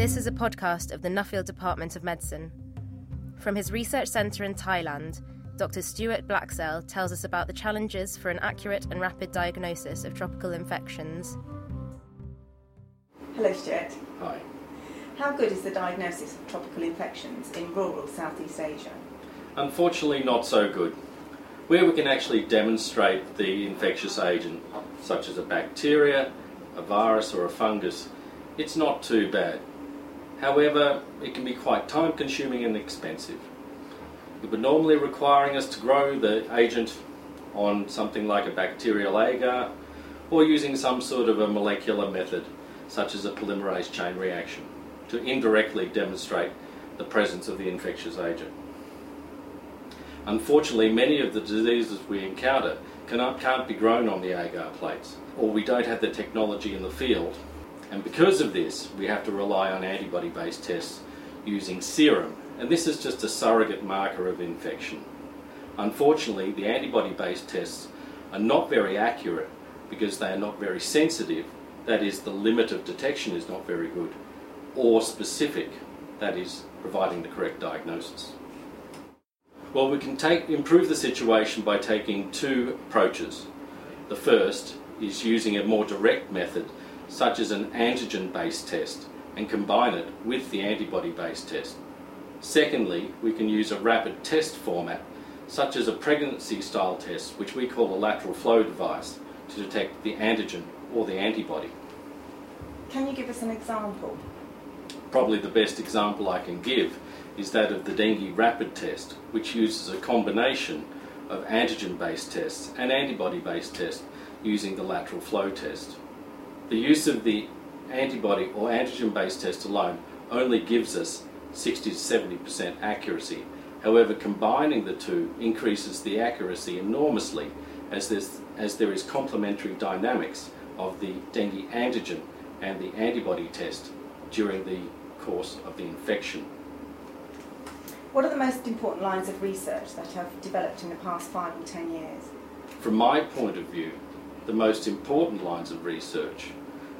This is a podcast of the Nuffield Department of Medicine. From his research centre in Thailand, Dr. Stuart Blacksell tells us about the challenges for an accurate and rapid diagnosis of tropical infections. Hello, Stuart. Hi. How good is the diagnosis of tropical infections in rural Southeast Asia? Unfortunately, not so good. Where we can actually demonstrate the infectious agent, such as a bacteria, a virus, or a fungus, it's not too bad. However, it can be quite time consuming and expensive. It would normally requiring us to grow the agent on something like a bacterial agar or using some sort of a molecular method, such as a polymerase chain reaction, to indirectly demonstrate the presence of the infectious agent. Unfortunately, many of the diseases we encounter cannot, can't be grown on the agar plates, or we don't have the technology in the field. And because of this, we have to rely on antibody based tests using serum, and this is just a surrogate marker of infection. Unfortunately, the antibody based tests are not very accurate because they are not very sensitive, that is, the limit of detection is not very good, or specific, that is, providing the correct diagnosis. Well, we can take, improve the situation by taking two approaches. The first is using a more direct method, such as an antigen based test, and combine it with the antibody based test. Secondly, we can use a rapid test format, such as a pregnancy style test, which we call a lateral flow device, to detect the antigen or the antibody. Can you give us an example? Probably the best example I can give is that of the dengue rapid test, which uses a combination of antigen based tests and antibody based tests using the lateral flow test. The use of the antibody or antigen based test alone only gives us 60 to 70% accuracy. However, combining the two increases the accuracy enormously as, there's, as there is complementary dynamics of the dengue antigen and the antibody test during the course of the infection. What are the most important lines of research that have developed in the past five or ten years? From my point of view, the most important lines of research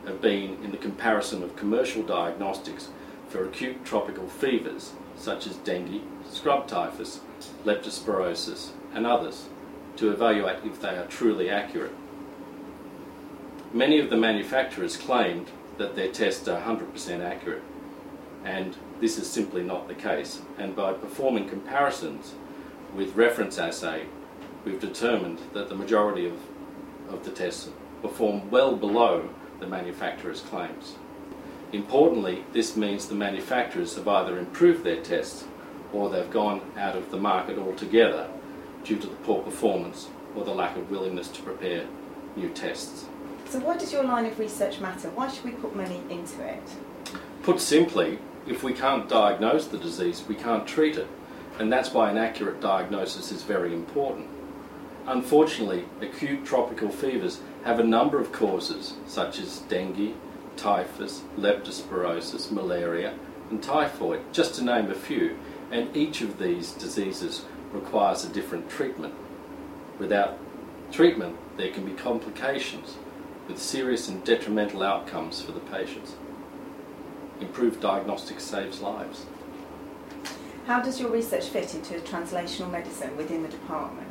have been in the comparison of commercial diagnostics for acute tropical fevers such as dengue, scrub typhus, leptospirosis, and others to evaluate if they are truly accurate. Many of the manufacturers claimed that their tests are 100% accurate, and this is simply not the case. And by performing comparisons with reference assay, we've determined that the majority of, of the tests perform well below the manufacturer's claims. Importantly, this means the manufacturers have either improved their tests or they've gone out of the market altogether due to the poor performance or the lack of willingness to prepare new tests. So, why does your line of research matter? Why should we put money into it? Put simply, if we can't diagnose the disease, we can't treat it. And that's why an accurate diagnosis is very important. Unfortunately, acute tropical fevers have a number of causes, such as dengue, typhus, leptospirosis, malaria, and typhoid, just to name a few. And each of these diseases requires a different treatment. Without treatment, there can be complications with serious and detrimental outcomes for the patients. Improved diagnostics saves lives. How does your research fit into translational medicine within the department?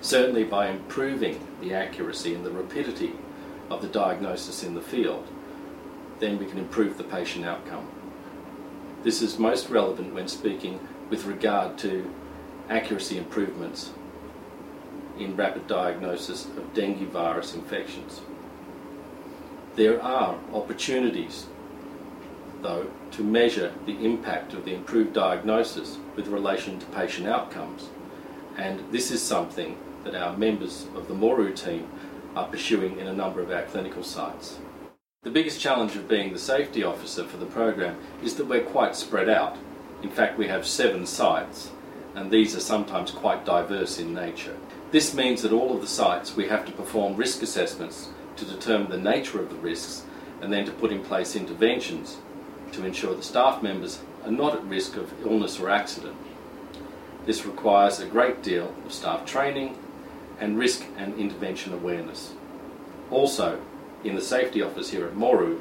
Certainly by improving the accuracy and the rapidity of the diagnosis in the field, then we can improve the patient outcome. This is most relevant when speaking with regard to accuracy improvements in rapid diagnosis of dengue virus infections. There are opportunities, though, to measure the impact of the improved diagnosis with relation to patient outcomes, and this is something that our members of the Moru team are pursuing in a number of our clinical sites. The biggest challenge of being the safety officer for the program is that we're quite spread out. In fact, we have seven sites, and these are sometimes quite diverse in nature. This means that all of the sites we have to perform risk assessments to determine the nature of the risks and then to put in place interventions to ensure the staff members are not at risk of illness or accident. This requires a great deal of staff training and risk and intervention awareness. Also, in the safety office here at Moru,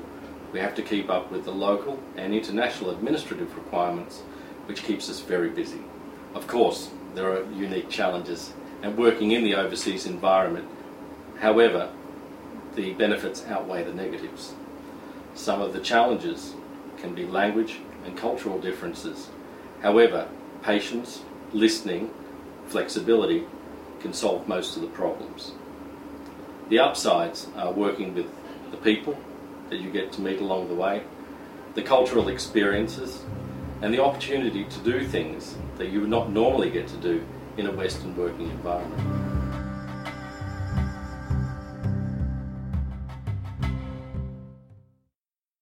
we have to keep up with the local and international administrative requirements, which keeps us very busy. Of course, there are unique challenges, and working in the overseas environment, however, the benefits outweigh the negatives. Some of the challenges can be language and cultural differences. However, patience, listening, flexibility can solve most of the problems. The upsides are working with the people that you get to meet along the way, the cultural experiences, and the opportunity to do things that you would not normally get to do in a Western working environment.